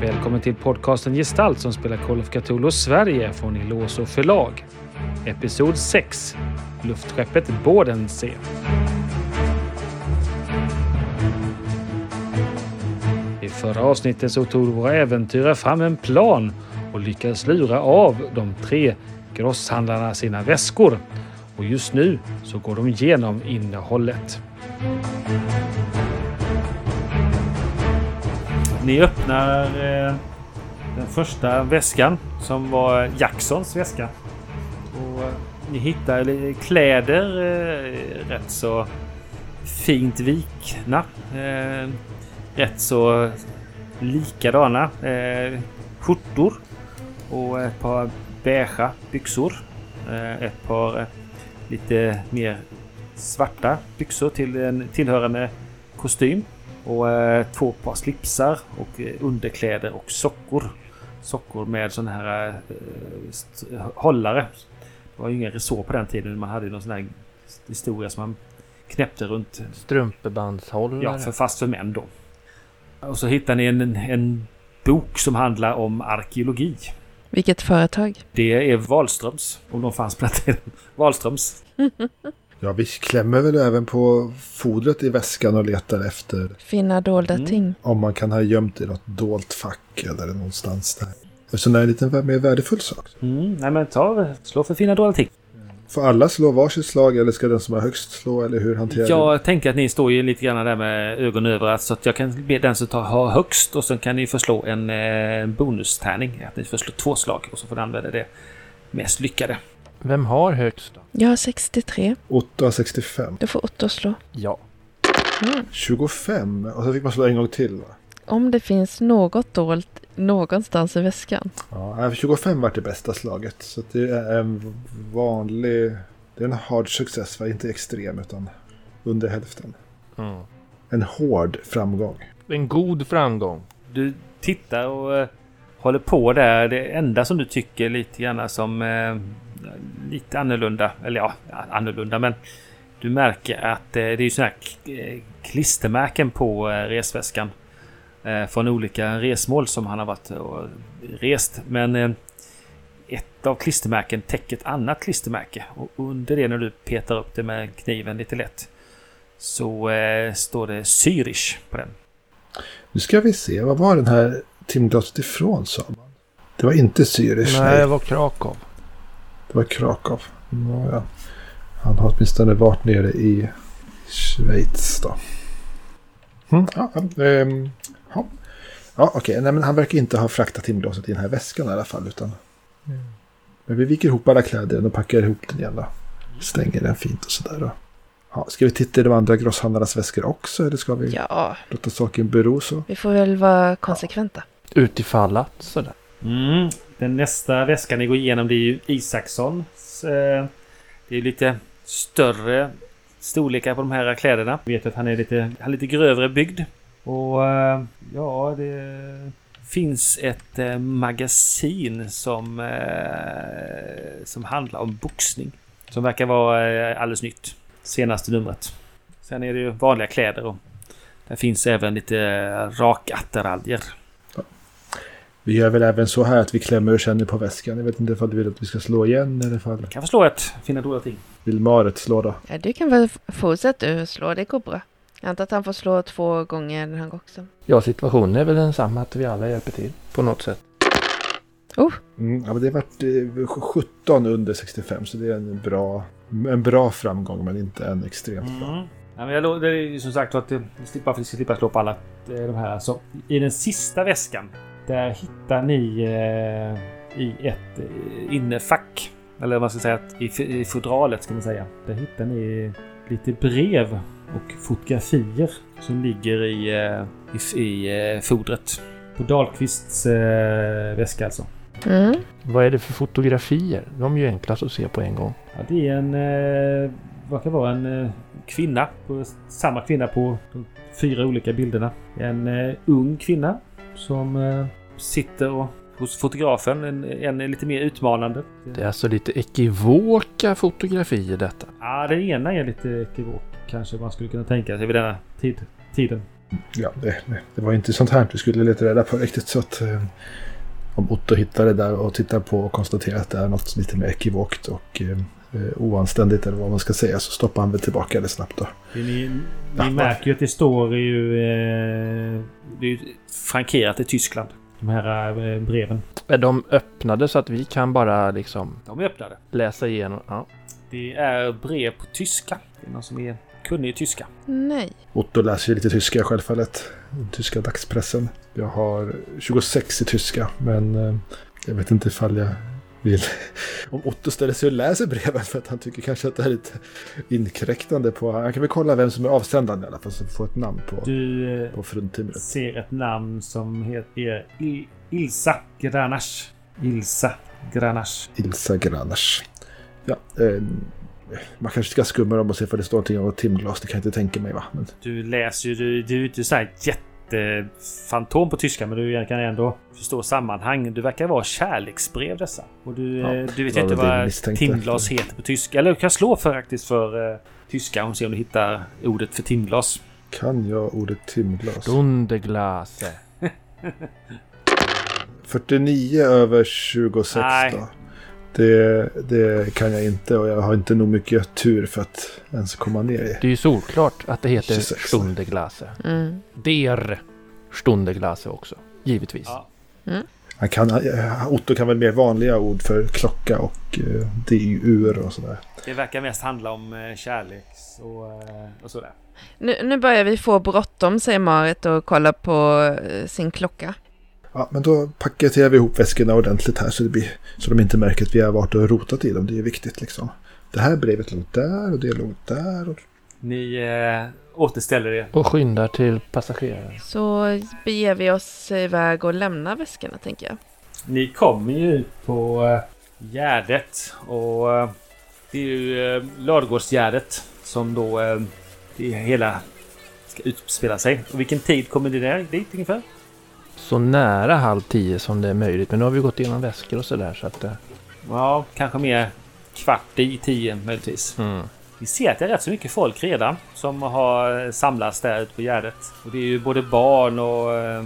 Välkommen till podcasten Gestalt som spelar Call of Cthulhu Sverige från Iloso förlag. Episod 6. Luftskeppet Bodensee. I förra avsnittet så tog våra äventyrare fram en plan och lyckades lura av de tre grosshandlarna sina väskor. Och just nu så går de igenom innehållet. Ni öppnar eh, den första väskan som var Jacksons väska. Och eh, ni hittar kläder eh, rätt så fint vikna. Eh, rätt så likadana. Eh, skjortor och ett par beiga byxor. Eh, ett par eh, lite mer svarta byxor till en tillhörande kostym. Och eh, två par slipsar och eh, underkläder och sockor. Sockor med sådana här eh, hållare. Det var ju ingen resår på den tiden. Man hade ju någon sån här historia som man knäppte runt Strumpebandshållare. Ja, för fast för män då. Och så hittar ni en, en bok som handlar om arkeologi. Vilket företag? Det är Wahlströms, om de fanns på den tiden. Wahlströms. Ja, vi klämmer väl även på fodret i väskan och letar efter Finna dolda Mm. ting. om man kan ha gömt det i något dolt fack eller någonstans där. Eftersom det är en lite mer värdefull sak. Mm, nej men ta, slå för fina dåliga ting. Får alla slå varsitt slag eller ska den som har högst slå eller hur hanterar du Jag tänker att ni står ju lite grann där med ögon över så att jag kan be den som tar, har högst och sen kan ni få slå en eh, bonustärning. Att ni får slå två slag och så får ni använda det mest lyckade. Vem har högst då? Jag har 63. Otto har 65. Då får Otto slå. Ja. Mm. 25. Och så fick man slå en gång till va? Om det finns något dolt någonstans i väskan. Ja, nej, 25 var det bästa slaget. Så det är en vanlig... Det är en hard success, va? inte extrem utan under hälften. Mm. En hård framgång. En god framgång. Du tittar och eh, håller på där. Det enda som du tycker lite grann som eh, lite annorlunda. Eller ja, annorlunda men du märker att eh, det är ju sådana här eh, klistermärken på eh, resväskan. Från olika resmål som han har varit och rest. Men ett av klistermärken täcker ett annat klistermärke. Och under det när du petar upp det med kniven lite lätt. Så står det Zürich på den. Nu ska vi se, vad var den här timglaset ifrån sa man? Det var inte Zürich, Nej, det nej. var Krakow. Det var Krakow. Ja, ja. Han har åtminstone varit nere i Schweiz då. Mm, ja, ja, ehm, ja. ja okej. Nej, men han verkar inte ha fraktat timglaset i den här väskan i alla fall. Utan... Men vi viker ihop alla kläder och packar ihop den igen då. Stänger den fint och sådär då. Ja, ska vi titta i de andra grosshandlarnas väskor också? Eller ska vi Ja, låta saken bero så? vi får väl vara konsekventa. Utifall att sådär. Mm. Den nästa väskan ni går igenom det är ju Isakssons. Eh, det är lite större storlekar på de här kläderna. Jag vet att han är lite, han är lite grövre byggd. Och eh, ja, det finns ett eh, magasin som, som handlar om boxning. Som verkar vara alldeles nytt. Senaste numret. Sen är det ju vanliga kläder och där finns även lite rakattiraljer. Vi gör väl även så här att vi klämmer och känner på väskan. Jag vet inte ifall du vill att vi ska slå igen eller ifall Kan förslå ett fina dåliga ting. vill Maret slå då. Ja, du kan väl fortsätta du slå, det går bra. Jag antar att han får slå två gånger den här också. Ja, situationen är väl densamma att vi alla hjälper till på något sätt. Mm, ja, men det vart eh, 17 under 65 så det är en bra, en bra framgång men inte en extremt bra. Mm. Ja, men jag, det är ju som sagt att att vi ska slippa slå på alla eh, de här. Så I den sista väskan. Där hittar ni eh, i ett eh, innefack. Eller vad man ska säga. att I, I fodralet ska man säga. Där hittar ni lite brev och fotografier som ligger i, eh, i, i eh, fodret. På Dahlqvists eh, väska alltså. Mm. Vad är det för fotografier? De är ju enklast att se på en gång. Ja, det är en... Eh, vad kan vara en eh, kvinna. På, samma kvinna på de fyra olika bilderna. En eh, ung kvinna som sitter och, hos fotografen. En, en är lite mer utmanande. Det är alltså lite ekivoka fotografier detta. Ja, den ena är lite ekivok kanske man skulle kunna tänka sig vid denna tid, tiden. Ja, det, det var inte sånt här vi skulle leta reda på riktigt. Så att eh, om Otto hittar det där och tittar på och konstaterar att det är något lite mer ekivokt och eh, eh, oanständigt eller vad man ska säga så stoppar han väl tillbaka det snabbt då. Ni, ni Ja. märker ju att det står ju... Eh, det är ju frankerat i Tyskland. De här eh, breven. Är de öppnade så att vi kan bara liksom De är öppnade. läsa igenom? Ja. Det är brev på tyska. Det är någon som är kunnig i tyska. Nej. Otto läser ju lite tyska självfallet. Den tyska dagspressen. Jag har 26 i tyska men eh, jag vet inte ifall jag vill. Om Otto ställer sig och läser breven för att han tycker kanske att det är lite inkräktande på. Han kan väl kolla vem som är avsändaren i alla fall så får ett namn på, Du eh, på fruntimret. ser ett namn som heter Il Ilsa Granash. Ilsa Granash. Ilsa Graners. Ja, eh, man kanske ska skumma dem och se för det står någonting om timglas. Det kan jag inte tänka mig va. Men Du läser ju... Du, du är inte så här jättefantom på tyska men du kan ändå förstå sammanhang. Du verkar vara kärleksbrev dessa. Och du, Ja, eh, du vet inte vad timglas heter på tyska. Eller du kan slå faktiskt för eh, tyska och se om du hittar ordet för timglas. kan jag ordet timglas? Dundeglase. 49 över 26 Nej. då. Det, det kan jag inte och jag har inte nog mycket tur för att ens komma ner i. Det är ju solklart att det heter 26. Stundeglase. Mm. Der Stundeglase också. Givetvis. Ja. Han kan, Otto kan väl mer vanliga ord för klocka och eh, DUR och sådär. Det verkar mest handla om eh, kärleks och, eh, och sådär. Nu, nu börjar vi få bråttom, säger Marit och kollar på sin klocka. Ja, men då paketerar vi ihop väskorna ordentligt här så, det blir, så de inte märker att vi har varit och rotat i dem. Det är viktigt liksom. Det här brevet låg där och det låg där. Och... Ni eh, återställer er. Och skyndar till passagerare. Så beger vi oss iväg och lämnar väskorna, tänker jag. Ni kommer ju ut på eh, Gärdet och eh, det är ju eh, Ladugårdsgärdet som då eh, det hela ska utspela sig. Och vilken tid kommer ni där dit ungefär? Så nära halv tio som det är möjligt. Men nu har vi gått igenom väskor och sådär så att... eh, Ja, kanske mer kvart i tio möjligtvis. Mm. Vi ser att det är rätt så mycket folk redan som har samlats där ute på Gärdet. Och det är ju både barn och eh,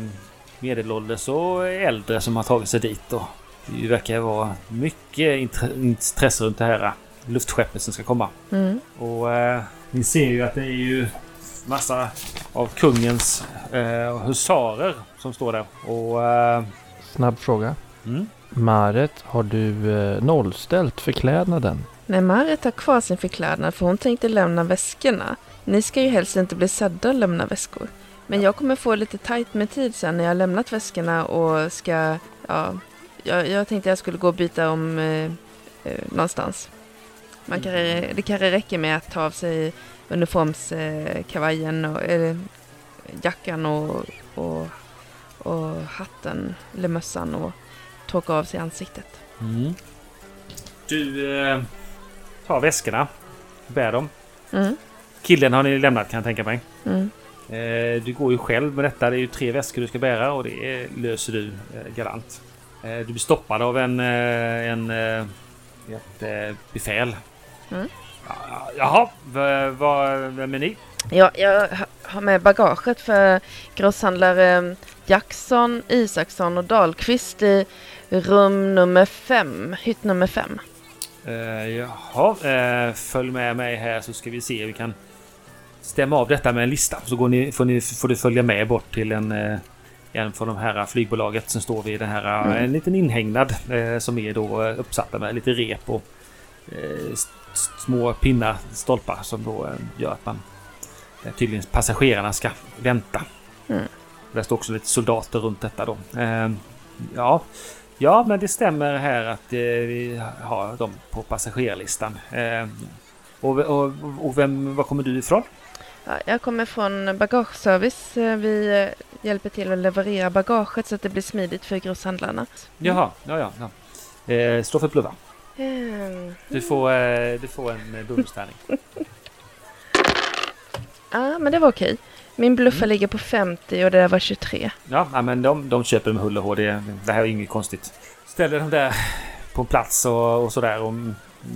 medelålders och äldre som har tagit sig dit. Och det verkar vara mycket intre- intresse runt det här eh, luftskeppet som ska komma. Mm. Och eh, ni ser ju att det är ju massa av kungens eh, husarer som står där. Och... Eh, Snabb fråga. mm, Maret, har du eh, nollställt förklädnaden? Nej, Marit har kvar sin förklädnad för hon tänkte lämna väskorna. Ni ska ju helst inte bli sedda och lämna väskor. Men jag kommer få lite tajt med tid sen när jag har lämnat väskorna och ska, ja, jag, jag tänkte jag skulle gå och byta om eh, eh, någonstans. Man kan, det kanske räcker med att ta av sig uniformskavajen och eller, jackan och, och, och hatten eller mössan och torka av sig ansiktet. mm. Du eh, tar väskorna. Bär dem. Mm, Killen har ni lämnat kan jag tänka mig. mm. Eh, du går ju själv med detta. Det är ju tre väskor du ska bära och det löser du eh, galant. Eh, du blir stoppad av en, en ett befäl. Mm. Ja, Jaha, v- vad, vem är ni? Ja, jag ha- har med bagaget för grosshandlare Jackson, Isaksson och Dahlqvist i rum nummer fem, hytt nummer fem. Uh, jaha, eh, följ med mig här så ska vi se. Vi kan stämma av detta med en lista. Så går ni, får, ni, får du följa med bort till en, eh, en från de här flygbolaget som står vid den här, eh, en liten inhägnad eh, som är då eh, uppsatta med lite rep och eh, små pinnar, stolpar som då eh, gör att man eh, tydligen passagerarna ska vänta. Mm. Där står också lite soldater runt detta då. Eh, ja, Ja, men det stämmer här att vi har dem på passagerarlistan. Och, och, och vem, var kommer du ifrån? Ja, jag kommer från bagageservice. Vi hjälper till att leverera bagaget så att det blir smidigt för grosshandlarna. Jaha, ja, ja. ja. Eh, bluffa. Mm. Du får, eh, du får en eh, bonustärning. Ja, men det var okej. Min bluffa ligger på 50 och det där var 23. Ja, men de, de köper med hull och hår. Det, det här är inget konstigt. Ställer dem där på plats och, och sådär och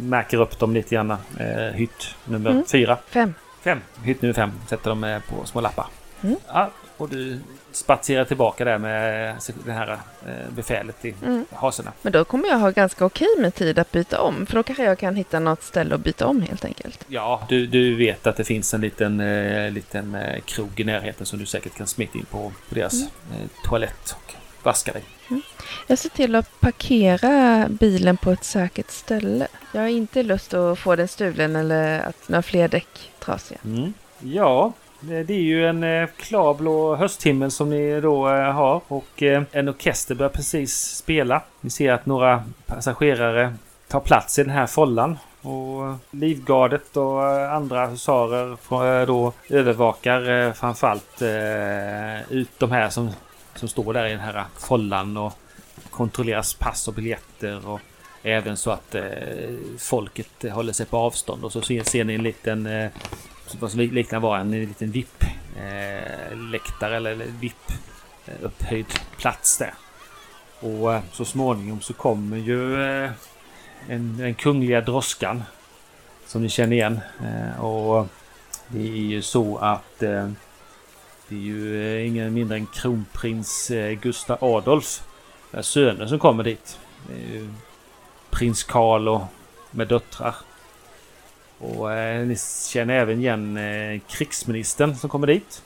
märker upp dem lite grann. Eh, hytt nummer Mm. fyra. Fem. Fem. Hytt nummer fem. Sätter dem eh, på små lappar. Mm. Ja, och du spatserar tillbaka där med det här eh, befälet i Mm. haserna. Men då kommer jag ha ganska okej med tid att byta om. För då kanske jag kan hitta något ställe att byta om helt enkelt. Ja, du, du vet att det finns en liten, eh, liten eh, krog i närheten som du säkert kan smita in på, på deras Mm. eh, toalett och vaska dig. Jag ser till att parkera bilen på ett säkert ställe. Jag har inte lust att få den stulen eller att några fler däck trasiga. Mm. Ja, Eh, det är ju en eh, klarblå hösthimmel som ni då eh, har och en orkester börjar precis spela. Ni ser att några passagerare tar plats i den här follan. Och Livgardet och andra husarer då övervakar framförallt ut de här som, som står där i den här follan och kontrolleras pass och biljetter och även så att folket håller sig på avstånd och så ser, ser ni en liten vad som liknar vara en liten VIP-läktare eh, eller VIP-upphöjd eh, plats där. Och eh, så småningom så kommer ju eh, en, den kungliga droskan som ni känner igen. Eh, och det är ju så att eh, det är ju eh, ingen mindre än kronprins eh, Gustav Adolf söner som kommer dit. Prins Karl och med döttrar. Och eh, ni känner även igen eh, krigsministern som kommer dit.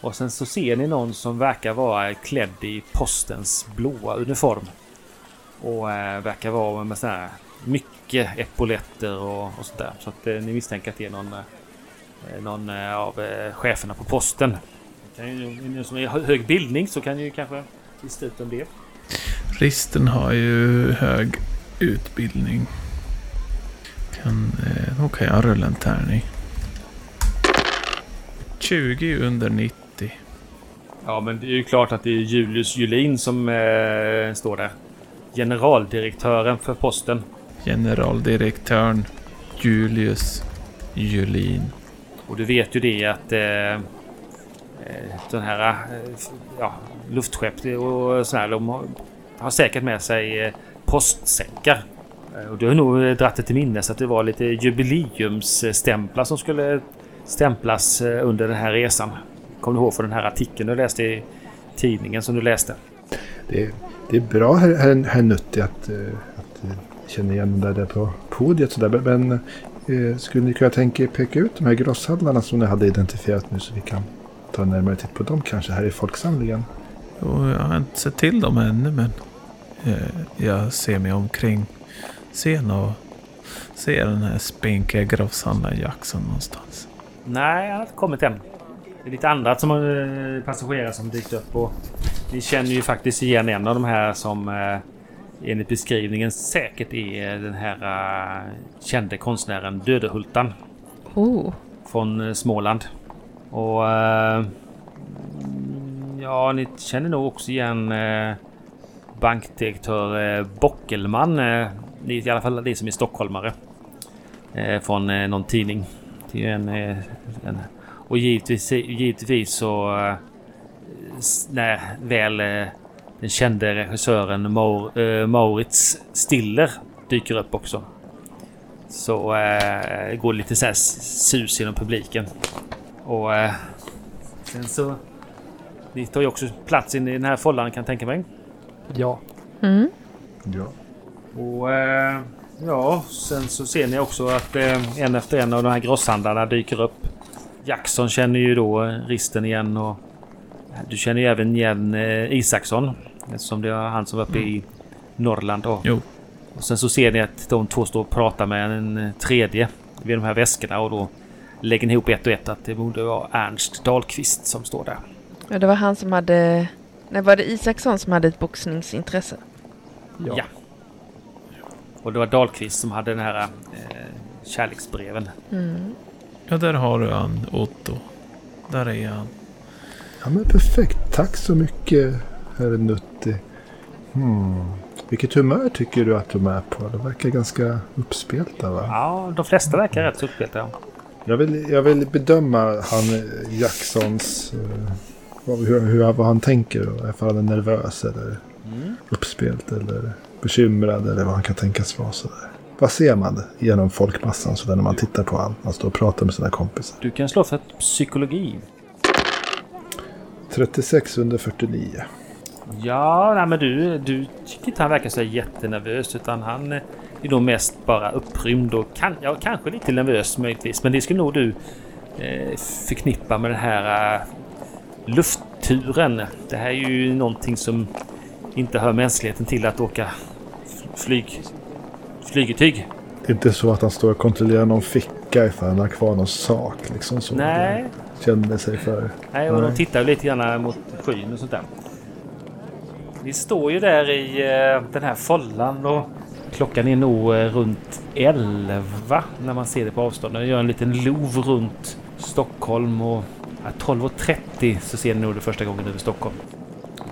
Och sen så ser ni någon som verkar vara klädd i postens blåa uniform. Och eh, verkar vara med sådana här mycket epauletter och, och sånt där. Så att eh, ni misstänker att det är någon, eh, någon eh, av eh, cheferna på posten. Kan ju, ni som har hög bildning så kan ni ju kanske lista ut om det. Risten har ju hög utbildning. Kan, eh, kan jag rulla en tärning. 20 under 90. Ja, men det är ju klart att det är Julius Julin som eh, står där. Generaldirektören för posten. Generaldirektören Julius Julin. Och du vet ju det att eh, eh, den här eh, ja, luftskepp och sådär, de har, har säkert med sig eh, postsäckar. Eh, Och du har nog eh, dratt det till minnes att det var lite jubileumsstämplar som skulle stämplas eh, under den här resan. Kommer du ihåg från den här artikeln du läste i tidningen som du läste? Det, det är bra herr, herr, herr Nutti att, att känna igen det där på podiet. Sådär. Men eh, skulle ni kunna tänka er peka ut de här grosshandlarna som ni hade identifierat nu så vi kan ta en närmare titt på dem kanske här i folksamlingen? Jo, jag har inte sett till dem ännu men eh, jag ser mig omkring sen och ser den här spinkiga grosshandlaren Jackson någonstans. Nej, han har inte kommit än. Det är lite annat som eh, passagerare som dykt upp och ni känner ju faktiskt igen en av de här som eh, enligt beskrivningen säkert är den här eh, kände konstnären Dödehultan Oh, från eh, Småland. Och ja, ni känner nog också igen eh, bankdirektör eh, Bockelman. Det är i alla fall det som är stockholmare. Eh, från eh, någon tidning. Det en, eh, en och givetvis, givetvis så eh, när väl eh, den kände regissören Maur, eh, Maurits Stiller dyker upp också. Så eh, går det lite så här sus genom publiken. Och eh, sen så... Ni tar ju också plats in i den här follan kan jag tänka mig. Ja. mm. Ja. Och eh, ja, sen så ser ni också att eh, en efter en av de här grosshandlarna dyker upp. Jackson känner ju då eh, risten igen och du känner ju även igen eh, Isaksson. Eftersom det var han som var uppe i Norrland då. Jo. Och sen så ser ni att de två står och pratar med en tredje vid de här väskorna och då lägger ni ihop ett och ett att det borde vara Ernst Dahlqvist som står där. Ja, det var han som hade... Nej, var det Isaksson som hade ett boxningsintresse? Ja. Ja. Och det var Dahlqvist som hade den här eh, kärleksbreven. Mm. Ja, där har du han, Otto. Där är han. ja, men perfekt. Tack så mycket herr Nutti. Hmm. Vilket humör tycker du att de är på? De verkar ganska uppspelta va? Ja, de flesta verkar rätt så uppspelta. Ja. Jag vill, jag vill bedöma han Jacksons... eh, vad, hur, hur, vad han tänker. Ifall han är nervös eller Mm. uppspelt eller bekymrad eller vad han kan tänkas vara. Sådär. Vad ser man genom folkmassan sådär när man tittar på honom? Han står och pratar med sina kompisar. Du kan slå för ett psykologi. 36 under 49. Ja, nej, men du, du tycker inte han verkar så jättenervös utan han är nog mest bara upprymd och kan, ja, kanske lite nervös möjligtvis. Men det skulle nog du eh, förknippa med den här eh, luftturen. Det här är ju någonting som inte hör mänskligheten till att åka flyg, flygetyg. Det är inte så att han står och kontrollerar någon ficka ifall han har kvar någon sak. Liksom så. Nej. Kände sig för. Nej, och Nej. de tittar lite grann mot skyn och sånt där. Vi står ju där i eh, den här follan och klockan är nog eh, runt 11 när man ser det på avstånd. Jag gör en liten lov runt Stockholm och ja, 12.30 så ser ni nog det första gången över Stockholm.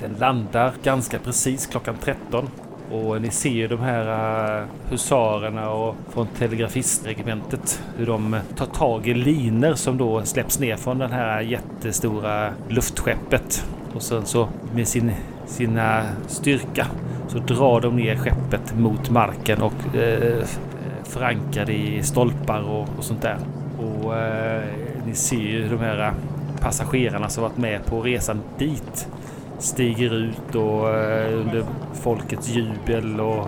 Den landar ganska precis klockan 13 och ni ser ju de här eh, husarerna och från telegrafistregementet hur de tar tag i liner som då släpps ner från det här jättestora luftskeppet. Och sen så med sin sina styrka så drar de ner skeppet mot marken och eh, förankrar det i stolpar och, och sånt där. Och eh, ni ser ju de här eh, passagerarna som varit med på resan dit stiger ut och eh, under folkets jubel och,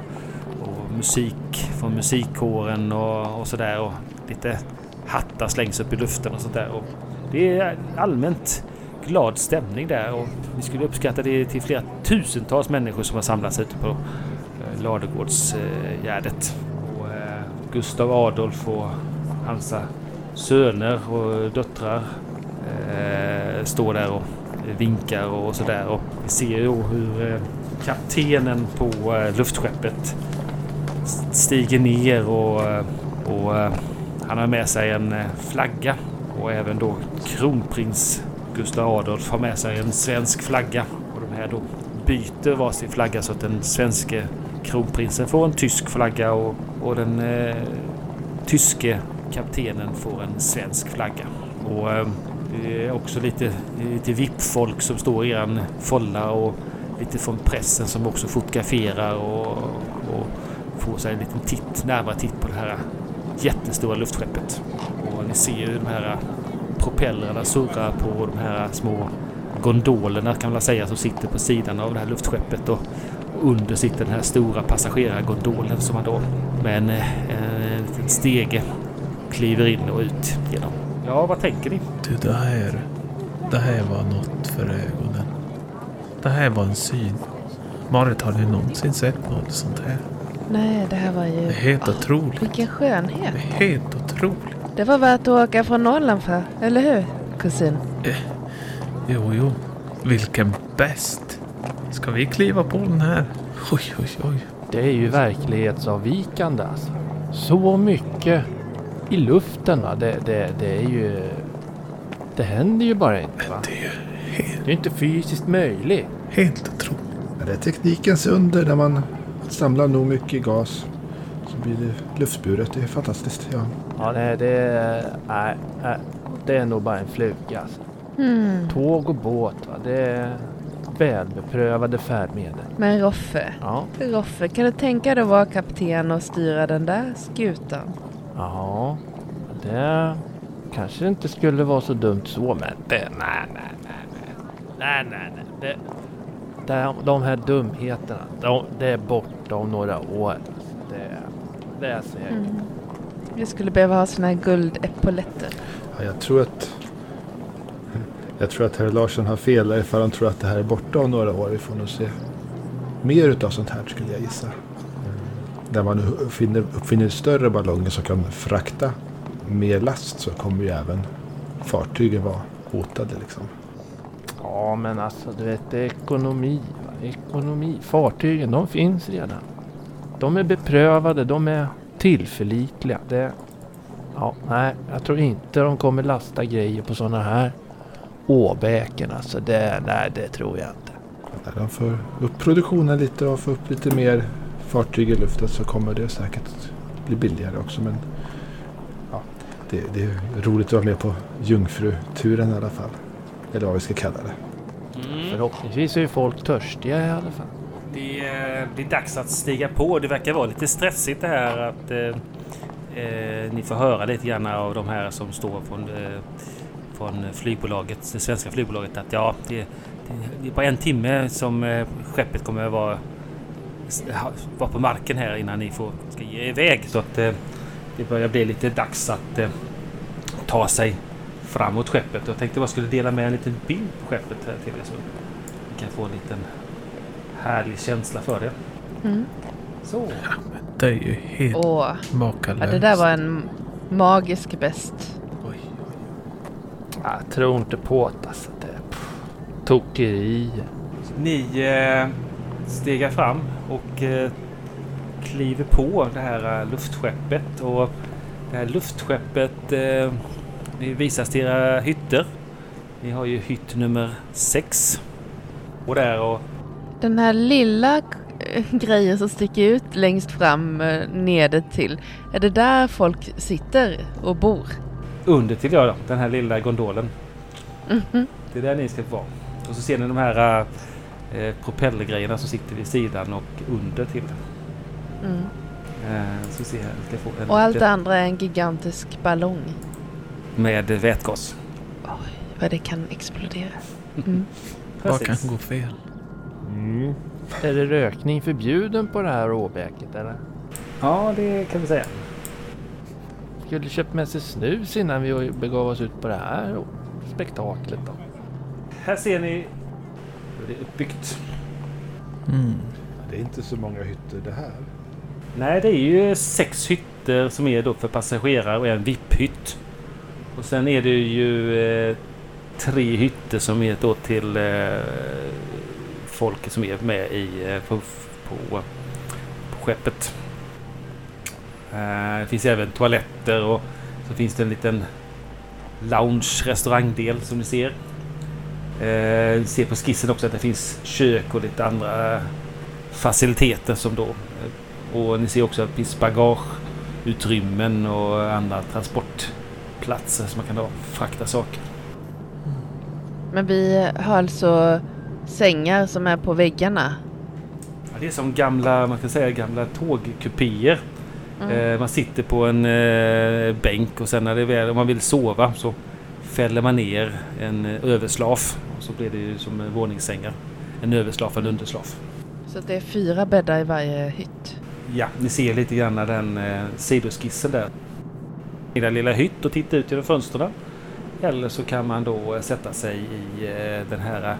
och musik från musikkåren och, och sådär och lite hattar slängs upp i luften och sånt där. Och det är allmänt glad stämning där och vi skulle uppskatta det till flera tusentals människor som har samlats ute på eh, Ladugårdsgärdet. Och eh, Gustav Adolf och hans söner och döttrar står där och vinkar och sådär. Och vi ser ju hur eh, kaptenen på eh, luftskeppet stiger ner och, eh, och han har med sig en flagga och även då kronprins Gustav Adolf har med sig en svensk flagga. Och de här då byter varsin flagga så att den svenske kronprinsen får en tysk flagga och, och den eh, tyske kaptenen får en svensk flagga. Och eh, det är också lite, lite VIP-folk som står i eran folla och lite från pressen som också fotograferar och, och får sig en liten titt, närmare titt på det här jättestora luftskeppet. Och ni ser ju de här propellrarna surrar på de här små gondolerna kan man säga som sitter på sidan av det här luftskeppet och under sitter den här stora passagerargondolen som man då med en, eh, en liten stege kliver in och ut genom. Ja, vad tänker ni? Du, det här, det här var något för ögonen. Det här var en syn. Marit, har du någonsin sett något sånt här? Nej, det här var ju... Det är helt otroligt. Vilken skönhet. Det är helt otroligt. Det var värt att åka från Norrland för, eller hur, kusin? Jo, jo. Vilken bäst. Ska vi kliva på den här? Oj, oj, oj. Det är ju verklighetsavvikande alltså. Så mycket i luften va. Det, det, det är ju... Det händer ju bara inte va. Det är ju helt, Det är inte fysiskt möjligt. helt otroligt. Det är teknikens under när man samlar nog mycket gas. Så blir det luftburet. Det är fantastiskt. Ja. Ja, nej, det är... Nej, nej, det är nog bara en fluga alltså. Hmm. Tåg och båt va. Det är välbeprövade färdmedel. Men Roffe, Ja. Roffe, kan du tänka dig att vara kapten och styra den där skutan? Ja, det kanske inte skulle vara så dumt så, men det, nej, nej, nej, nej, nej, nej, nej. Det, det, de här dumheterna, de, det är borta om några år. Det, det är säkert. Mm. Vi skulle behöva ha såna här guldepauletter. Ja, jag tror att... Jag tror att herr Larsson har fel ifall han tror att det här är borta om några år. Vi får nog se mer utav sånt här skulle jag gissa. När man uppfinner, uppfinner större ballonger som kan frakta mer last så kommer ju även fartygen vara hotade liksom. Ja, men alltså du vet, det är ekonomi. Va? Ekonomi. Fartygen, de finns redan. De är beprövade, de är tillförlitliga. Det, ja, nej, jag tror inte de kommer lasta grejer på sådana här åbäken. Alltså det, nej, det tror jag inte. De får upp produktionen lite och får upp lite mer fartyg i luften så kommer det säkert bli billigare också. Men ja, det, det är roligt att vara med på jungfruturen i alla fall. Eller vad vi ska kalla det. Förhoppningsvis är ju folk törstiga i alla fall. Det är, det är dags att stiga på. Det verkar vara lite stressigt det här att eh, eh, ni får höra lite grann av de här som står från eh, från flygbolaget, det svenska flygbolaget att ja, det, det, det är bara en timme som eh, skeppet kommer att vara, vara på marken här innan ni får, ska ge iväg. Så att eh, det börjar bli lite dags att eh, ta sig framåt skeppet. Jag tänkte bara skulle dela med en liten bild på skeppet här till er så ni kan få en liten härlig känsla för det. Mm. Så. Det är ju helt Åh, makalöst. ja, det där var en magisk bäst. Oj. Jag tror inte på det alltså. Det pff, tokeri. Ni eh, stegar fram och eh, kliver på det här eh, luftskeppet. Och det här luftskeppet eh, visas till era hytter. Ni har ju hytt nummer 6. Och där och Den här lilla grejen som sticker ut längst fram nedet till. Är det där folk sitter och bor? under till då, den här lilla gondolen. Mhm. Det är där ni ska vara. Och så ser ni de här eh, propellergrejerna som sitter vid sidan och under till. Mm. Eh, så ser jag, få en Och allt det andra är en gigantisk ballong. med vätgas. Oj, vad det kan explodera. Mm. Vad kan gå fel? Mm. Är det rökning förbjuden på det här råbäket eller? Ja, det kan vi säga. Skulle köpt med sig snus innan vi begav oss ut på det här spektaklet då. Här ser ni hur det är uppbyggt. Mm. Det är inte så många hytter det här. Nej, det är ju sex hytter som är då för passagerare och en VIP-hytt. Och sen är det ju eh, tre hytter som är då till eh, folket som är med i, eh, på, på, på skeppet. Eh, det finns även toaletter och så finns det en liten lounge restaurangdel som ni ser. Eh, ser på skissen också att det finns kök och lite andra faciliteter som då eh, och ni ser också att det finns bagageutrymmen och andra transportplatser som man kan ha, frakta saker. Men vi har alltså sängar som är på väggarna. Ja, det är som gamla, man kan säga gamla tågkupéer. Mm. Eh, man sitter på en eh, bänk och sen när det är väl, om man vill sova så fäller man ner en överslaf. Och så blir det ju som våningssängar. En överslaf och en underslaf. Så det är fyra bäddar i varje hytt. Ja, ni ser lite grann den eh, sidoskissen där. I den lilla hytt och titta ut genom fönstren. Eller så kan man då eh, sätta sig i eh, den här eh,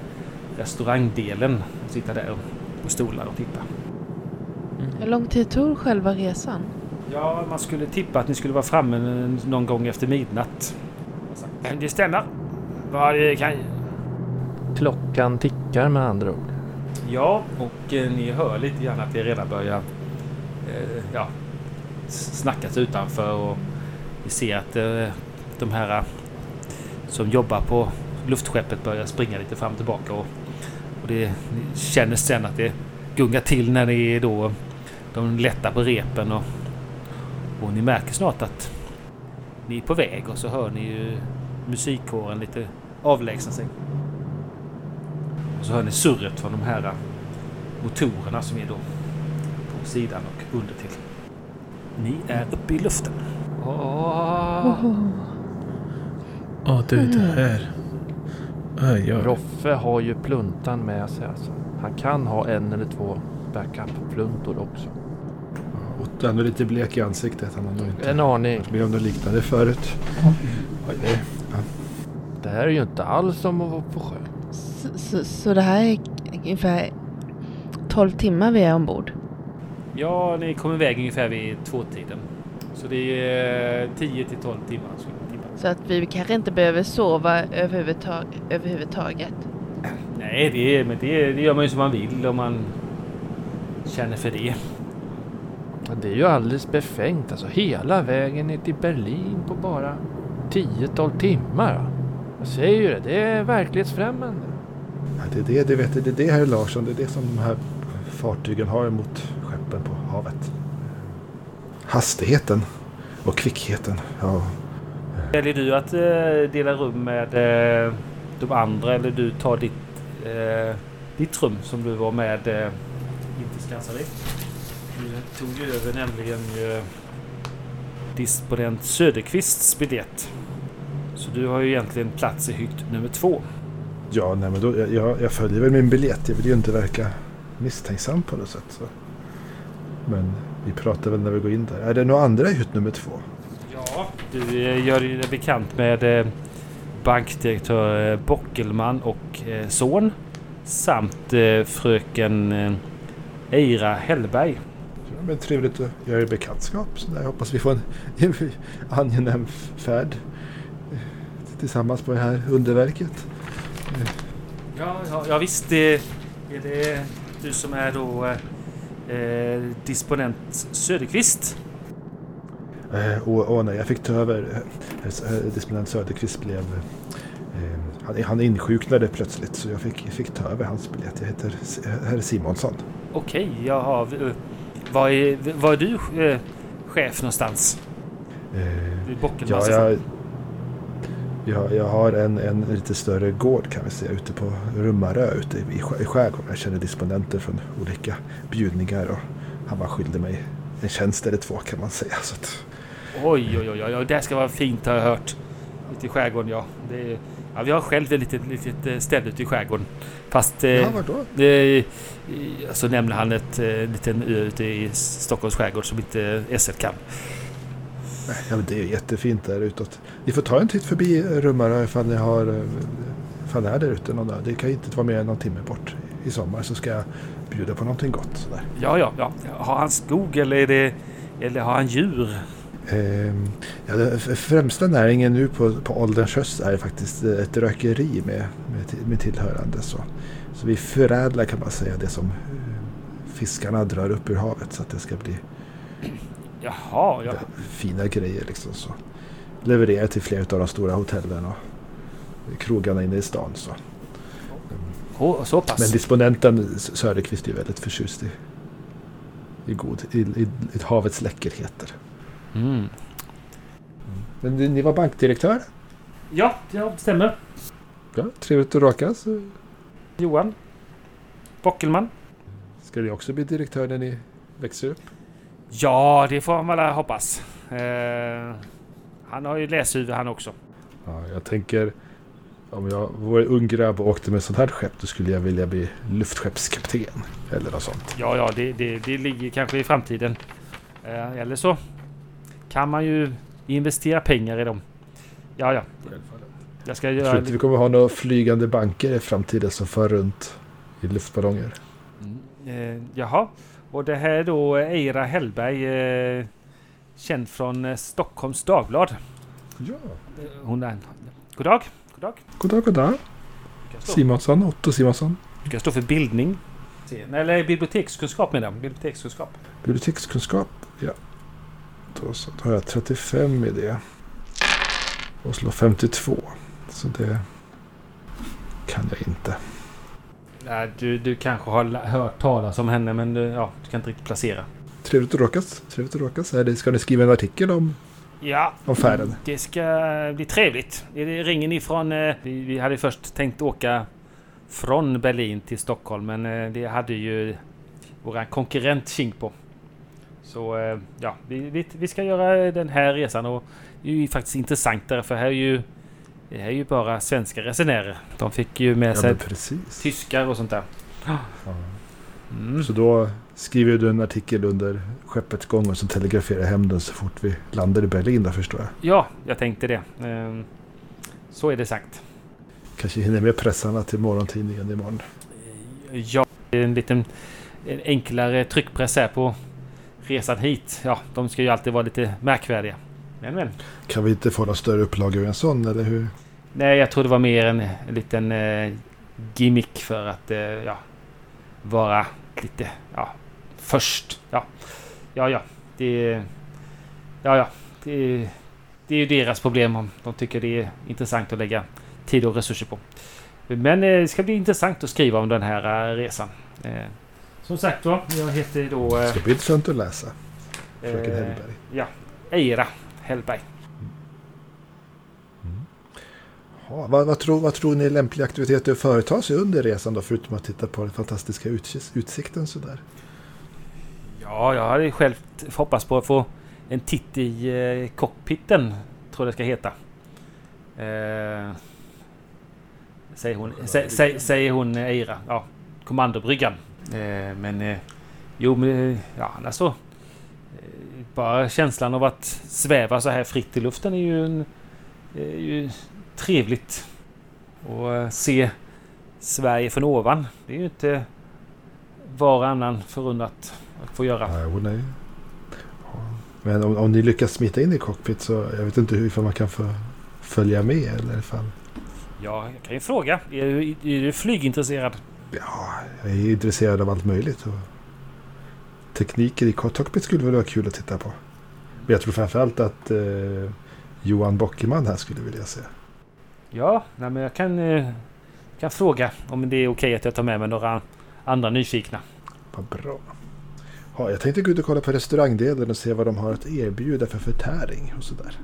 restaurangdelen. Sitta där på stolar och titta. Hur lång tid tog själva resan? Ja, man skulle tippa att ni skulle vara framme någon gång efter midnatt. Det stämmer. Vad det kan... Klockan tickar med andra ord. Ja, och eh, ni hör lite grann att det redan börjar eh, ja, snackas utanför och vi ser att eh, de här eh, som jobbar på luftskeppet börjar springa lite fram och tillbaka och, och det ni känner sen att det gungar till när ni är då de lättar på repen och, och ni märker snart att ni är på väg och så hör ni ju musikkåren lite avlägsna sig. Och så hör ni surret från de här motorerna som är då på sidan och under till. Ni är uppe i luften. Åh, Åh du, det här. Oj, oj. Roffe har ju pluntan med sig alltså. Han kan ha en eller två backup-pluntor också. Otto är ändå lite blek i ansiktet. Han har nog inte En aning. varit med om något liknande förut. Oj, det, Det här är ju inte alls som att vara på sjön. Så, så, det här är ungefär 12 timmar vi är ombord. Ja, ni kommer iväg ungefär vid tvåtiden. Så det är eh, 10 till 12 timmar. Så att vi kanske inte behöver sova överhuvudtag, överhuvudtaget. Nej, det, är, men det, det gör man ju som man vill om man känner för det. Det är ju alldeles befängt alltså. Hela vägen ner till Berlin på bara 10-12 timmar. Jag säger ju det, det är verklighetsfrämmande det är det, det vet du, det är det här Larsson. Det är det som de här fartygen har emot skeppen på havet. Hastigheten och kvickheten. Ja, Väljer du att eh, dela rum med eh, de andra eller du tar ditt, eh, ditt rum som du var med eh, inte skansade i? Du tog ju över nämligen eh, disponent Söderqvists biljett. Så du har ju egentligen plats i hytt nummer två. Ja, nej men då, jag, jag följer väl min biljett. Jag vill ju inte verka misstänksam på något sätt. Så. Men vi pratar väl när vi går in där. Är det några andra i hytt nummer två? Ja. Du eh, gör dig bekant med eh, bankdirektör eh, Bockelman och son. Samt fröken Eira Hellberg. Ja, men trevligt att göra bekantskap. Så. Jag hoppas vi får en, en angenäm färd tillsammans på det här underverket. Ja, ja, ja visst. Det, är det du som är då eh, disponent Söderqvist? Eh, och, och när jag fick ta över, eh, eh, disponent Söderqvist blev... Eh, han, han insjuknade plötsligt så jag fick, fick ta över hans biljett. Jag heter S- herr Simonsson. Okej, jaha. v- Var är, var är du eh, chef någonstans? Eh, Vid Bockelman? ja, jag, jag, jag har en, en lite större gård kan vi säga ute på Rummarö ute i, i skärgården. Jag känner disponenter från olika bjudningar och han var skyldig mig en tjänst eller två kan man säga. Så att, Oj, oj, oj, oj, det ska vara fint har jag hört. Ute i skärgården, ja. Det är, ja vi har själv ett litet, litet eh, ställe ute i skärgården. Fast... Eh, ja, vadå? det, så nämner han ett eh, liten ö ute i Stockholms skärgård som inte SL kan. Nej, Ja, men det är jättefint där utåt. Ni får ta en titt förbi Rummarö ifall ni har eh, ifall ni är där ute någon dag. Det kan inte vara mer än någon timme bort. I sommar så ska jag bjuda på någonting gott. Sådär. Ja, ja, ja. Har han skog eller är det... Eller har han djur? Ehm, ja, den främsta näringen nu på, på ålderns höst är faktiskt eh, ett rökeri med, med, med tillhörande. Så. så vi förädlar kan man säga det som eh, fiskarna drar upp ur havet så att det ska bli Jaha, ja. fina grejer. Liksom, så. Levererar till flera av de stora hotellen och krogarna inne i stan. Så. Oh, så pass. Men disponenten Söderqvist är väldigt förtjust i, i, god, i, i, i havets läckerheter. Mm. Men ni- var bankdirektör? Ja, det stämmer. Ja, trevligt att råkas. Johan. Bockelman. Ska ni också bli direktör när ni växer upp? Ja, det får man väl hoppas. Eh, han har ju läshuvud han också. Ja, jag tänker om jag vore ung grabb och åkte med sånt här skepp då skulle jag vilja bli luftskeppskapten. Eller något sånt. Ja, ja, det, det, det ligger kanske i framtiden. Eh, eller så kan man ju investera pengar i dem. Ja, ja. Jag ska Jag göra... tror inte vi kommer ha några flygande banker i framtiden som för runt i luftballonger. Mm. Eh, jaha. Och det här är då Eira Hellberg. Eh, känd från eh, Stockholms Dagblad. Ja. Hon är... God dag. God dag. God dag, god dag. Simonsson, Otto Simonsson. ska stå för bildning. Eller bibliotekskunskap menar jag. Bibliotekskunskap. Bibliotekskunskap. Ja. Då, så, då har jag 35 i det. Och slår 52. Så det kan jag inte. Nej, du, du kanske har hört talas om henne men du, ja, du kan inte riktigt placera. Trevligt att råkas. Trevligt att råkas. Ska ni skriva en artikel om, Ja, om färden? det ska bli trevligt. Det- Ringer ni från... eh, Vi, vi hade först tänkt åka från Berlin till Stockholm men eh, det hade ju våra konkurrent King på. Så eh, ja, vi, vi, vi ska göra den här resan och det är ju faktiskt intressantare för här är ju... Det här är ju bara svenska resenärer. De fick ju med Ja, sig tyskar och sånt där. Ja. Mm. Så då skriver du en artikel under skeppets gång och så telegraferar hem den så fort vi landar i Berlin då förstår jag. Ja, jag tänkte det. Ehm, Så är det sagt. Kanske hinner med pressarna till morgontidningen imorgon. Ja, det är en liten en enklare tryckpress här på resan hit. Ja, de ska ju alltid vara lite märkvärdiga. Men men. Kan vi inte få någon större upplaga ur en sån eller hur? Nej, jag tror det var mer en, en liten eh, gimmick för att eh, ja, vara lite ja, först. Ja, ja, ja. Det, ja, ja. Det, det är ju deras problem om de tycker det är intressant att lägga tid och resurser på. Men eh, det ska bli intressant att skriva om den här eh, resan. Eh, som sagt var, jag heter då Det ska bli intressant att läsa. Fröken Hellberg. Ja, Eira Hellberg. Ja, vad, vad, tror, vad tror ni är lämpliga aktiviteter att företa sig under resan då? Förutom att titta på den fantastiska utkik- utsikten sådär. Ja, jag hade själv hoppats på att få en titt i eh, cockpiten. Tror jag det ska heta. Eh, säger hon, sä, sä, säger hon eh, Eira. Ja, kommandobryggan. Eh, men eh, jo, men eh, ja, alltså. eh, Bara känslan av att sväva så här fritt i luften är ju, en, är ju trevligt. Och eh, se Sverige från ovan. Det är ju inte var och annan förunnat att få göra. Nej. Ja. Men om, om ni lyckas smita in i cockpit så jag vet inte hur man kan få följa med eller ifall... Ja, jag kan ju fråga. Är du, är du flygintresserad? Ja, jag är intresserad av allt möjligt. Och tekniker i cockpit skulle väl vara kul att titta på. Men jag tror framförallt att eh, Johan Bockeman här skulle vilja se. Ja, nej, men jag kan, eh, kan fråga om det är okej att jag tar med mig några andra nyfikna. Vad bra. Ja, jag tänkte gå ut och kolla på restaurangdelen och se vad de har att erbjuda för förtäring och sådär.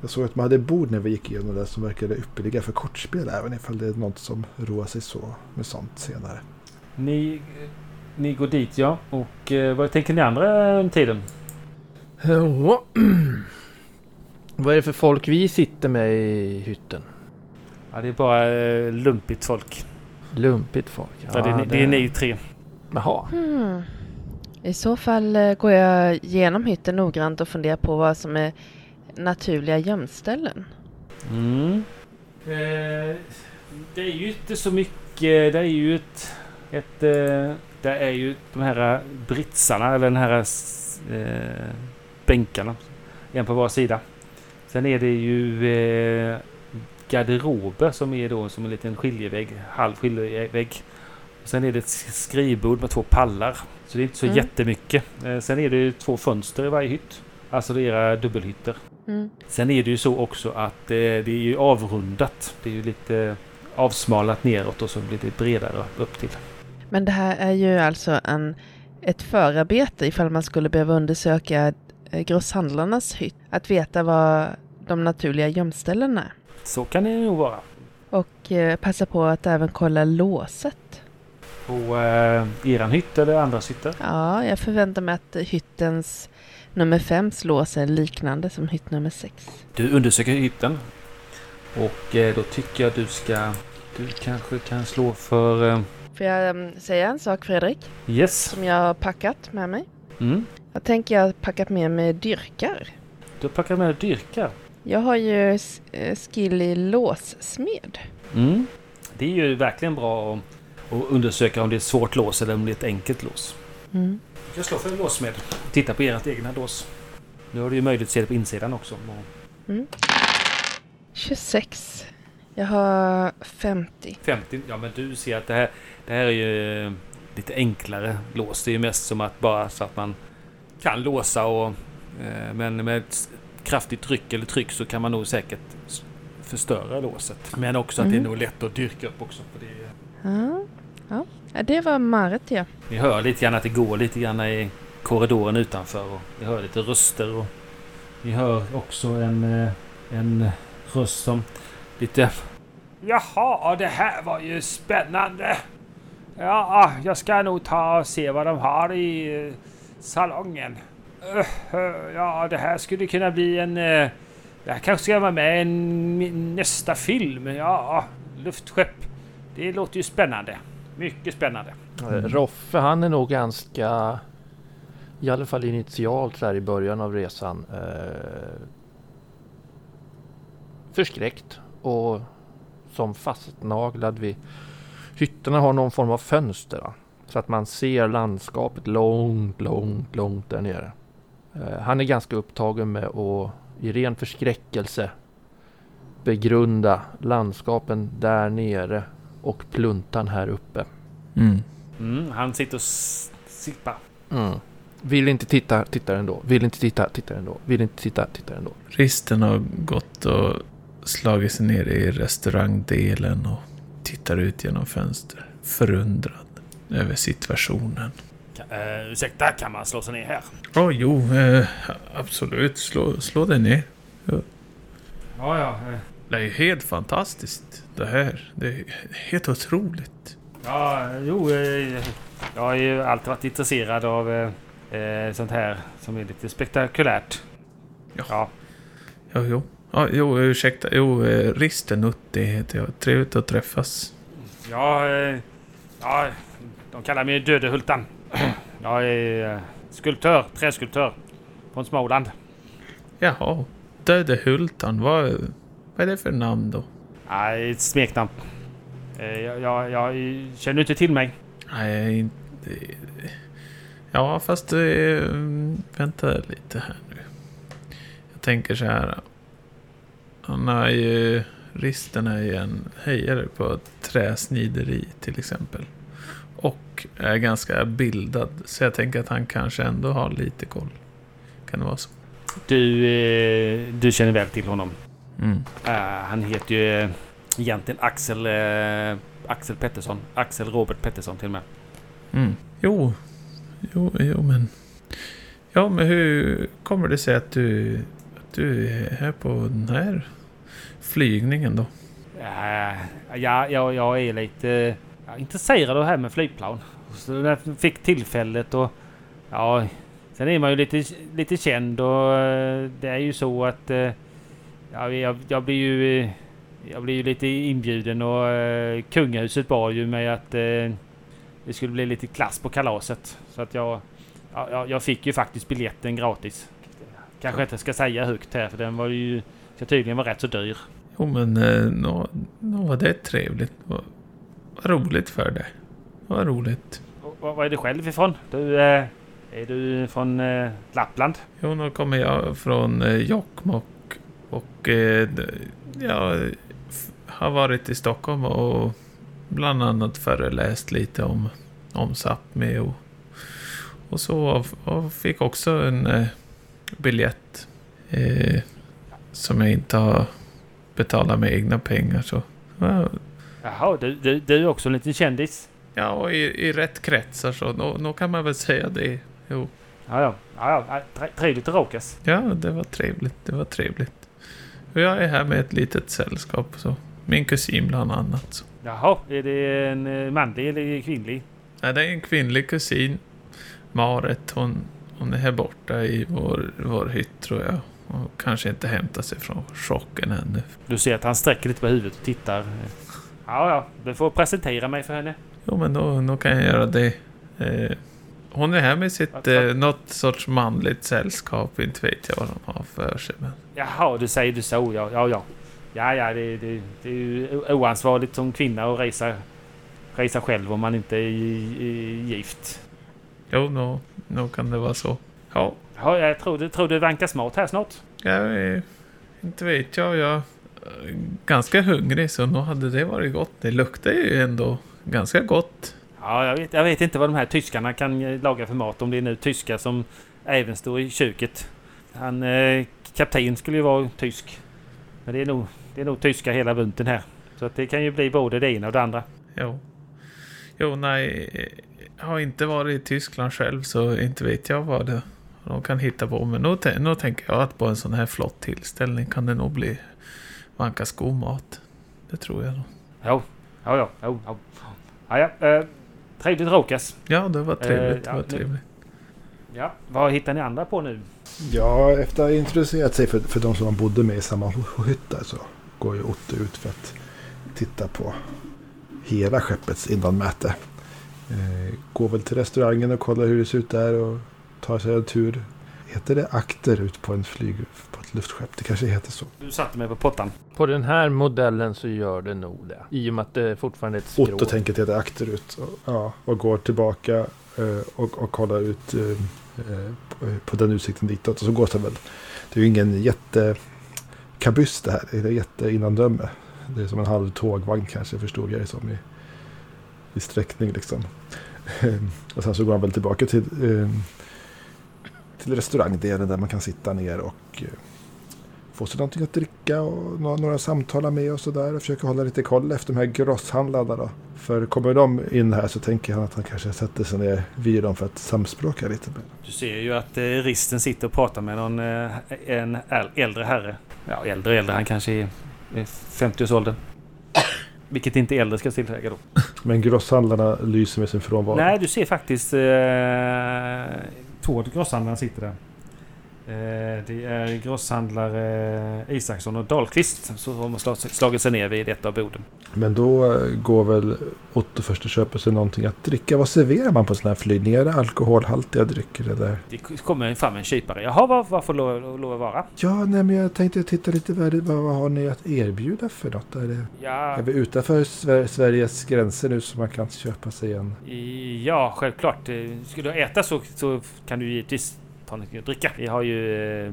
Jag såg att man hade bord när vi gick igenom det som verkade ypperliga för kortspel även ifall det är något som roar sig så med sånt senare. Ni, ni går dit ja. Och eh, vad tänker ni andra under tiden? Ja. Vad är det för folk vi sitter med i hytten? Ja, det är bara eh, lumpigt folk. Lumpigt folk. Ja, det, är, ni- det är ni tre. Jaha. Hmm. I så fall eh, går jag igenom hytten noggrant och funderar på vad som är naturliga gömställen. Mm. Eh, det är ju inte så mycket. Det är ju ett... ett eh, det är ju de här britsarna, eller den här eh, bänkarna. En på var sida. Sen är det ju eh, garderober som är då som en liten skiljevägg. Halv skiljevägg. Sen är det ett skrivbord med två pallar. Så det är inte så Mm. jättemycket. Eh, sen är det två fönster i varje hytt. Alltså det är era dubbelhytter. Mm. Sen är det ju så också att eh, det är ju avrundat. Det är ju lite avsmalat neråt och så blir det bredare upp till. Men det här är ju alltså en, ett förarbete ifall man skulle behöva undersöka grosshandlarnas hytt. Att veta vad de naturliga gömställena är. Så kan det nog vara. Och eh, passa på att även kolla låset. På eh, eran hytt eller andras hytter. Ja, jag förväntar mig att hyttens nummer fems lås är liknande som hytt nummer sex. Du undersöker hytten. Och eh, då tycker jag du ska... Du kanske kan slå för... Eh, Får jag mm, säga en sak Fredrik? yes. Som jag har packat med mig. Mm. Jag tänker jag har packat med mig dyrkar. Du plockar med dyrkar. Jag har ju eh, skill i låssmed. Mm. Det är ju verkligen bra att, att undersöka om det är ett svårt lås eller om det är ett enkelt lås. Mm. Du kan slå för en låsmed. Titta på ert egna lås. Nu har du ju möjlighet att se det på insidan också. Och 26. Jag har 50. 50. Ja men du ser att det här, det här är ju lite enklare lås. Det är ju mest som att bara så att man kan låsa och... eh, Men med ett kraftigt tryck eller tryck så kan man nog säkert förstöra låset. Men också att det är Mhm. nog lätt att dyrka upp också. För det, Ja, ja. ja det var Marit ja. ni hör lite grann att det går lite grann i korridoren utanför och ni hör lite röster och ni hör också en, eh, en röst som lite... Jaha, det här var ju spännande. Ja, jag ska nog ta och se vad de har i eh, salongen. Uh, uh, ja, det här skulle kunna bli en... eh, Det här kanske ska vara med i nästa film. Ja, luftskepp. Det låter ju spännande. Mycket spännande. Eh, Roffe han är nog ganska, i alla fall initialt så här i början av resan, eh, förskräckt och som fastnaglad vid hytterna har någon form av fönster. va? Så att man ser landskapet långt, långt, långt där nere. Eh, han är ganska upptagen med att i ren förskräckelse begrunda landskapen där nere och pluntan här uppe. Mm. Mm, han sitter och sippar. Mm. Vill inte titta, tittar ändå. Vill inte titta, tittar ändå. Vill inte titta, tittar ändå. Risten har gått och slagit sig ner i restaurangdelen och tittar ut genom fönster. Förundrad över situationen. Uh, ursäkta, kan man slå sig ner här? Ja, jo, eh, absolut. Slå, slå dig ner. Ja, ja. eh, Det är ju helt fantastiskt det här. Det är helt otroligt. Ja, jo. eh, Jag har ju alltid varit intresserad av eh, eh, sånt här som är lite spektakulärt. Ja. Ja. Ja, jo. Ja, jo, ursäkta. Jo, eh, Ristenutti heter jag. Trevligt att träffas. Ja, eh, ja, de kallar mig Döde Hultan. Jag är eh, skulptör, träskulptör från Småland. Jaha, Döde Hultan. Vad, vad är det för namn då? Nej, ett smeknamn. Eh, Jag, jag, jag känner inte till mig. Nej, inte... Ja, fast... Vänta lite här nu. Jag tänker så här. Han är ju... Risten är ju en hejare på träsnideri till exempel. Och är ganska bildad. Så jag tänker att han kanske ändå har lite koll. Kan det vara så? Du, eh, du känner väl till honom. Mm. Eh, han heter ju eh, egentligen Axel, eh, Axel Pettersson. Axel Robert Pettersson till och med. Mm. Jo. Jo, jo men... Ja, men hur kommer det sig att du, att du är här på den här flygningen då? Äh, ja, jag, jag är lite intresserad av det här med flygplan. Så när jag fick tillfället och... Ja, sen är man ju lite, lite känd och eh, det är ju så att... Eh, ja, jag, jag blir ju... Eh, jag blir ju lite inbjuden och eh, kungahuset bad ju mig att eh, det skulle bli lite klass på kalaset. Så att jag... Ja, jag fick ju faktiskt biljetten gratis. Kanske inte ska säga högt här för den var ju... Ska tydligen vara rätt så dyr. Jo, men eh, nå, nå var det trevligt. Vad, vad roligt för dig. Vad roligt. Var, är du själv ifrån? Du, eh, är du från eh, Lappland? Jo, nu kommer jag från Jokkmokk och jag har varit i Stockholm och bland annat föreläst lite om, om Sápmi och, och så och, fick också en biljett eh, som jag inte har betalat med egna pengar. Så, ja, Jaha, du, du, du är också en liten kändis? ja, och i, i rätt kretsar så nå, nå kan man väl säga det. Jo. Ja, ja. ja, ja. tre- Trevligt att råkas. Ja, det var trevligt. Det var trevligt. Jag är här med ett litet sällskap. Så. Min kusin bland annat. Så. Jaha, är det en eh, manlig eller kvinnlig? Nej, det är en kvinnlig kusin. Maret. Hon, hon är här borta i vår, vår hytt tror jag. Och kanske inte hämtar sig från chocken ännu. Du ser att han sträcker lite på huvudet och tittar. Ja, ja. Du får presentera mig för henne. Jo, men då, då kan jag göra det. Eh, hon är här med sitt eh, något sorts manligt sällskap. Inte vet jag vad de har för sig. Men... Jaha, du säger du så. Ja, ja. Ja, ja, ja det, det, det är ju oansvarigt som kvinna att resa, resa själv om man inte är, gift. Jo, nå kan det vara så. Ja, Ja, jag tror, du- tror det vankas mat här snart. Jag inte vet jag. Jag är ganska hungrig så nog hade det varit gott. Det luktar ju ändå ganska gott. Ja, jag vet, jag vet inte vad de här tyskarna kan eh, laga för mat. Om det är nu tyskar som även står i köket. Han, eh, kapten skulle ju vara tysk. Men det är nog, det är nog tyska hela bunten här. Så att det kan ju bli både det ena och det andra. Jo. Jo, nej. Jag har inte varit i Tyskland själv så inte vet jag vad det de kan hitta på. Men nu, tän- nu tänker jag att på en sån här flott tillställning kan det nog bli vankas god mat. Det tror jag nog. Jo, ja, ja, jo, ja. ja, ja eh, trevligt råkas. Ja, det var trevligt. Eh, det ja, var nu- trevligt. Ja, vad hittar ni andra på nu? Ja, efter att ha introducerat sig för, för de som han bodde med i samma hytt så går ju Otto ut för att titta på hela skeppets innanmäte. Eh, går väl till restaurangen och kollar hur det ser ut där och tar sig en tur. Heter det akter ut på en flyg på ett luftskepp? Det kanske heter så. Du satte mig på pottan. På den här modellen så gör det nog det. I och med att det fortfarande är ett skrov. Otto tänker att det heter akter ut. Och, ja, och går tillbaka eh, och, och kollar ut eh, eh, på- på den utsikten ditåt. Och så går det väl. Det är ju ingen jättekabyss det här. Det är jätteinnandöme. Det är som en halv tågvagn kanske förstod jag det som i, i sträckning liksom. och sen så går han väl tillbaka till, eh, till restaurangdelen där man kan sitta ner och eh, få sig någonting att dricka och några, samtala med och sådär. Och försöka hålla lite koll efter de här grosshandlarna då. För kommer de in här så tänker han att han kanske sätter sig ner vid dem för att samspråka lite med. Du ser ju att eh, risten sitter och pratar med någon, eh, en äl- äldre herre. Ja, äldre äldre. Han kanske är är 50-årsåldern. Vilket inte äldre ska tillägga då. Men grosshandlarna lyser med sin frånvaro. Nej, du ser faktiskt eh, två grosshandlare sitter där. Eh, Det är grosshandlare Isaksson och Dahlqvist som har slag- slagit sig ner vid ett av borden. Men då eh, går väl Otto först och köper sig någonting att dricka. Vad serverar man på sådana här flygning? Är det alkoholhaltiga drycker eller? Det kommer fram en kypare. Jaha, vad, vad får lov, lov att vara? Ja, nej, men jag tänkte titta lite vad, vad, har ni att erbjuda för något? Är, det, Ja, är vi utanför Sver- Sveriges gränser nu så man kan köpa sig en? ja självklart. Eh, Ska du äta så, så kan du givetvis dricka. Vi har ju, eh,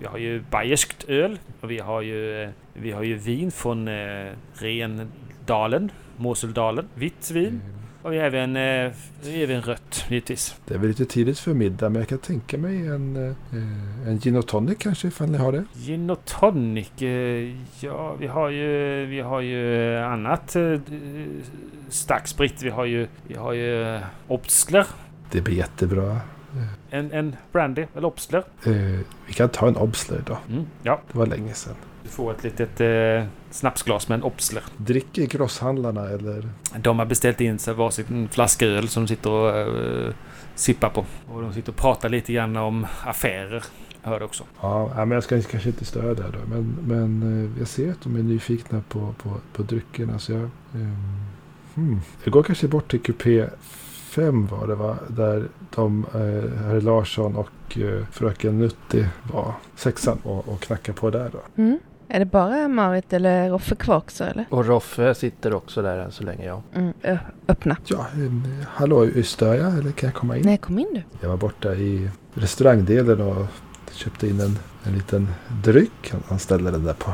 vi har ju bayerskt öl och vi har ju, eh, vi har ju vin från eh, Rendalen, Moseldalen, vitt vin. Och vi har även, eh, även rött givetvis. Det är väl lite tidigt för middag men jag kan tänka mig en, en gin och tonic kanske ifall ni har det. Gin och tonic. Ja, vi har ju, vi har ju annat eh, stark sprit. Vi har ju, vi har ju Obstler. Det blir jättebra. En, en brandy, eller Obstler. Eh, vi kan ta en Obsler då. Mm, ja, Det var länge sedan. du får ett litet eh, snapsglas med en Obstler. Dricker grosshandlarna eller? De har beställt in sig varsin flaska öl som de sitter och eh, sippar på. Och de sitter och pratar lite grann om affärer. Hörde också. Ja, men jag ska kanske inte störa där då. Men, men eh, jag ser att de är nyfikna på, på, på dryckerna. Så jag, ehm, hmm. jag går kanske bort till kupé 5 var det va? Där de, eh, herr Larsson och eh, fröken Nutti var. Sexan och, och knackar på där då. Mm. Är det bara Marit eller Roffe kvar också eller? Och Roffe sitter också där än så länge, ja. Mm. ö- öppna. Ja, en, hallå, stör jag eller kan jag komma in? Nej, kom in du. Jag var borta i restaurangdelen och köpte in en, en liten dryck. Han- Han ställde den där på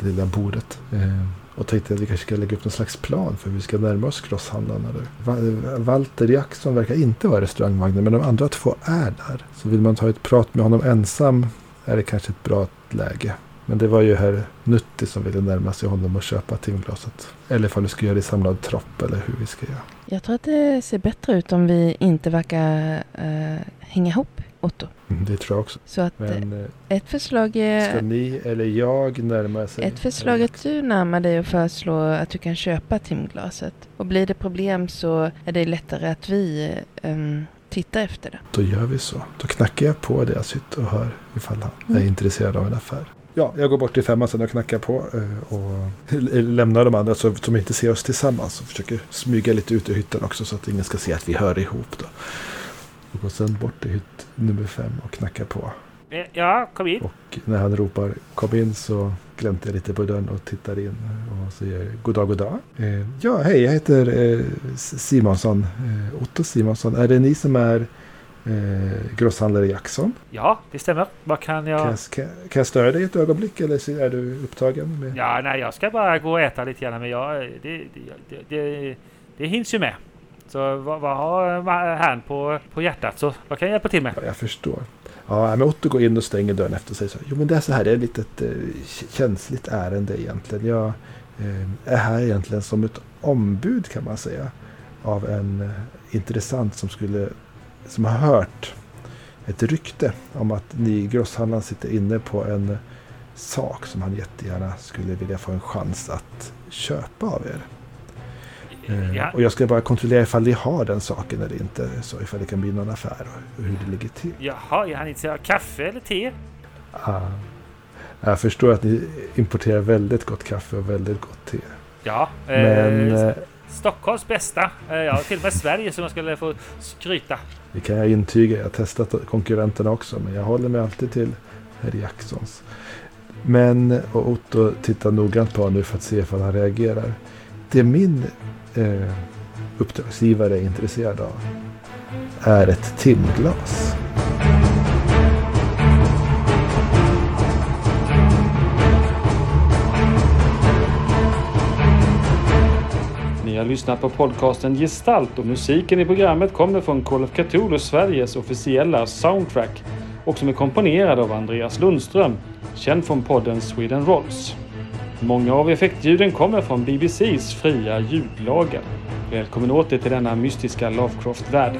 det lilla bordet. Eh, och tänkte att vi kanske ska lägga upp någon slags plan för hur vi ska närma oss grosshandlarna. nu. Walter Jackson verkar inte vara i restaurangvagnen men de andra två är där. Så vill man ta ett prat med honom ensam är det kanske ett bra läge. Men det var ju herr Nutti som ville närma sig honom och köpa timglaset. Eller ifall vi ska göra det i samlad tropp eller hur vi ska göra. Jag tror att det ser bättre ut om vi inte verkar eh, hänga ihop, Otto. Mm, Det tror jag också. Så att eh, Men eh, ett förslag ska är... ni eller jag närma sig? Ett förslag är att du närmar dig och föreslår att du kan köpa timglaset. Och blir det problem så är det lättare att vi ehm, tittar efter det. Då gör vi så. Då knackar jag på deras hytt och hör ifall han är Mm. intresserad av en affär. Ja, jag går bort till femman sen och knackar på eh, och lämnar de andra så som inte ser oss tillsammans och försöker smyga lite ut ur hytten också så att ingen ska se att vi hör ihop då. Och går sen bort till hytt nummer fem och knackar på. Eh, Ja, kom in. Och när han ropar kom in så gläntar jag lite på dörren och tittar in och säger god dag, god dag. Eh, ja, hej, jag heter eh, Simonsson, eh, Otto Simonsson. Är det ni som är eh, grosshandlare Jackson? Ja, det stämmer. Vad kan Kan, jag... jag, kan, kan jag störa dig ett ögonblick eller är du upptagen? Med? Ja, nej, jag ska bara gå och äta lite grann. Men jag, det, det, det, det, det hinns ju med. Så vad, vad har han på, på hjärtat? Så vad kan jag hjälpa till med? Ja, jag förstår. Ja, men Otto går in och stänger dörren efter sig. Så, jo, men det är så här, det är ett litet eh, känsligt ärende egentligen. Jag eh, är här egentligen som ett ombud kan man säga. Av en eh, intressant som skulle, som har hört ett rykte om att ni grosshandlaren sitter inne på en eh, sak som han jättegärna skulle vilja få en chans att köpa av er. Eh, Ja, Och jag ska bara kontrollera ifall ni har den saken eller inte. Så ifall det kan bli någon affär och hur det ligger till. jaha, är han intresserad av kaffe eller te? Ah. Jag förstår att ni importerar väldigt gott kaffe och väldigt gott te. Ja, Men eh, eh, Stockholms bästa. Eh, ja, till och med Sverige som jag skulle få skryta. det kan jag intyga. Jag har testat konkurrenterna också. Men jag håller mig alltid till herr Jacksons. Men, och Otto tittar noggrant på honom nu för att se ifall han reagerar. Det min eh, uppdragsgivare är intresserad av är ett timglas. Ni har lyssnat på podcasten Gestalt och musiken i programmet kommer från Call of Cthulhu Sveriges officiella soundtrack och som är komponerad av Andreas Lundström, känd från podden Sweden Rolls. Många av effektljuden kommer från BBCs fria ljudlager. Välkommen åter till denna mystiska Lovecraft-värld.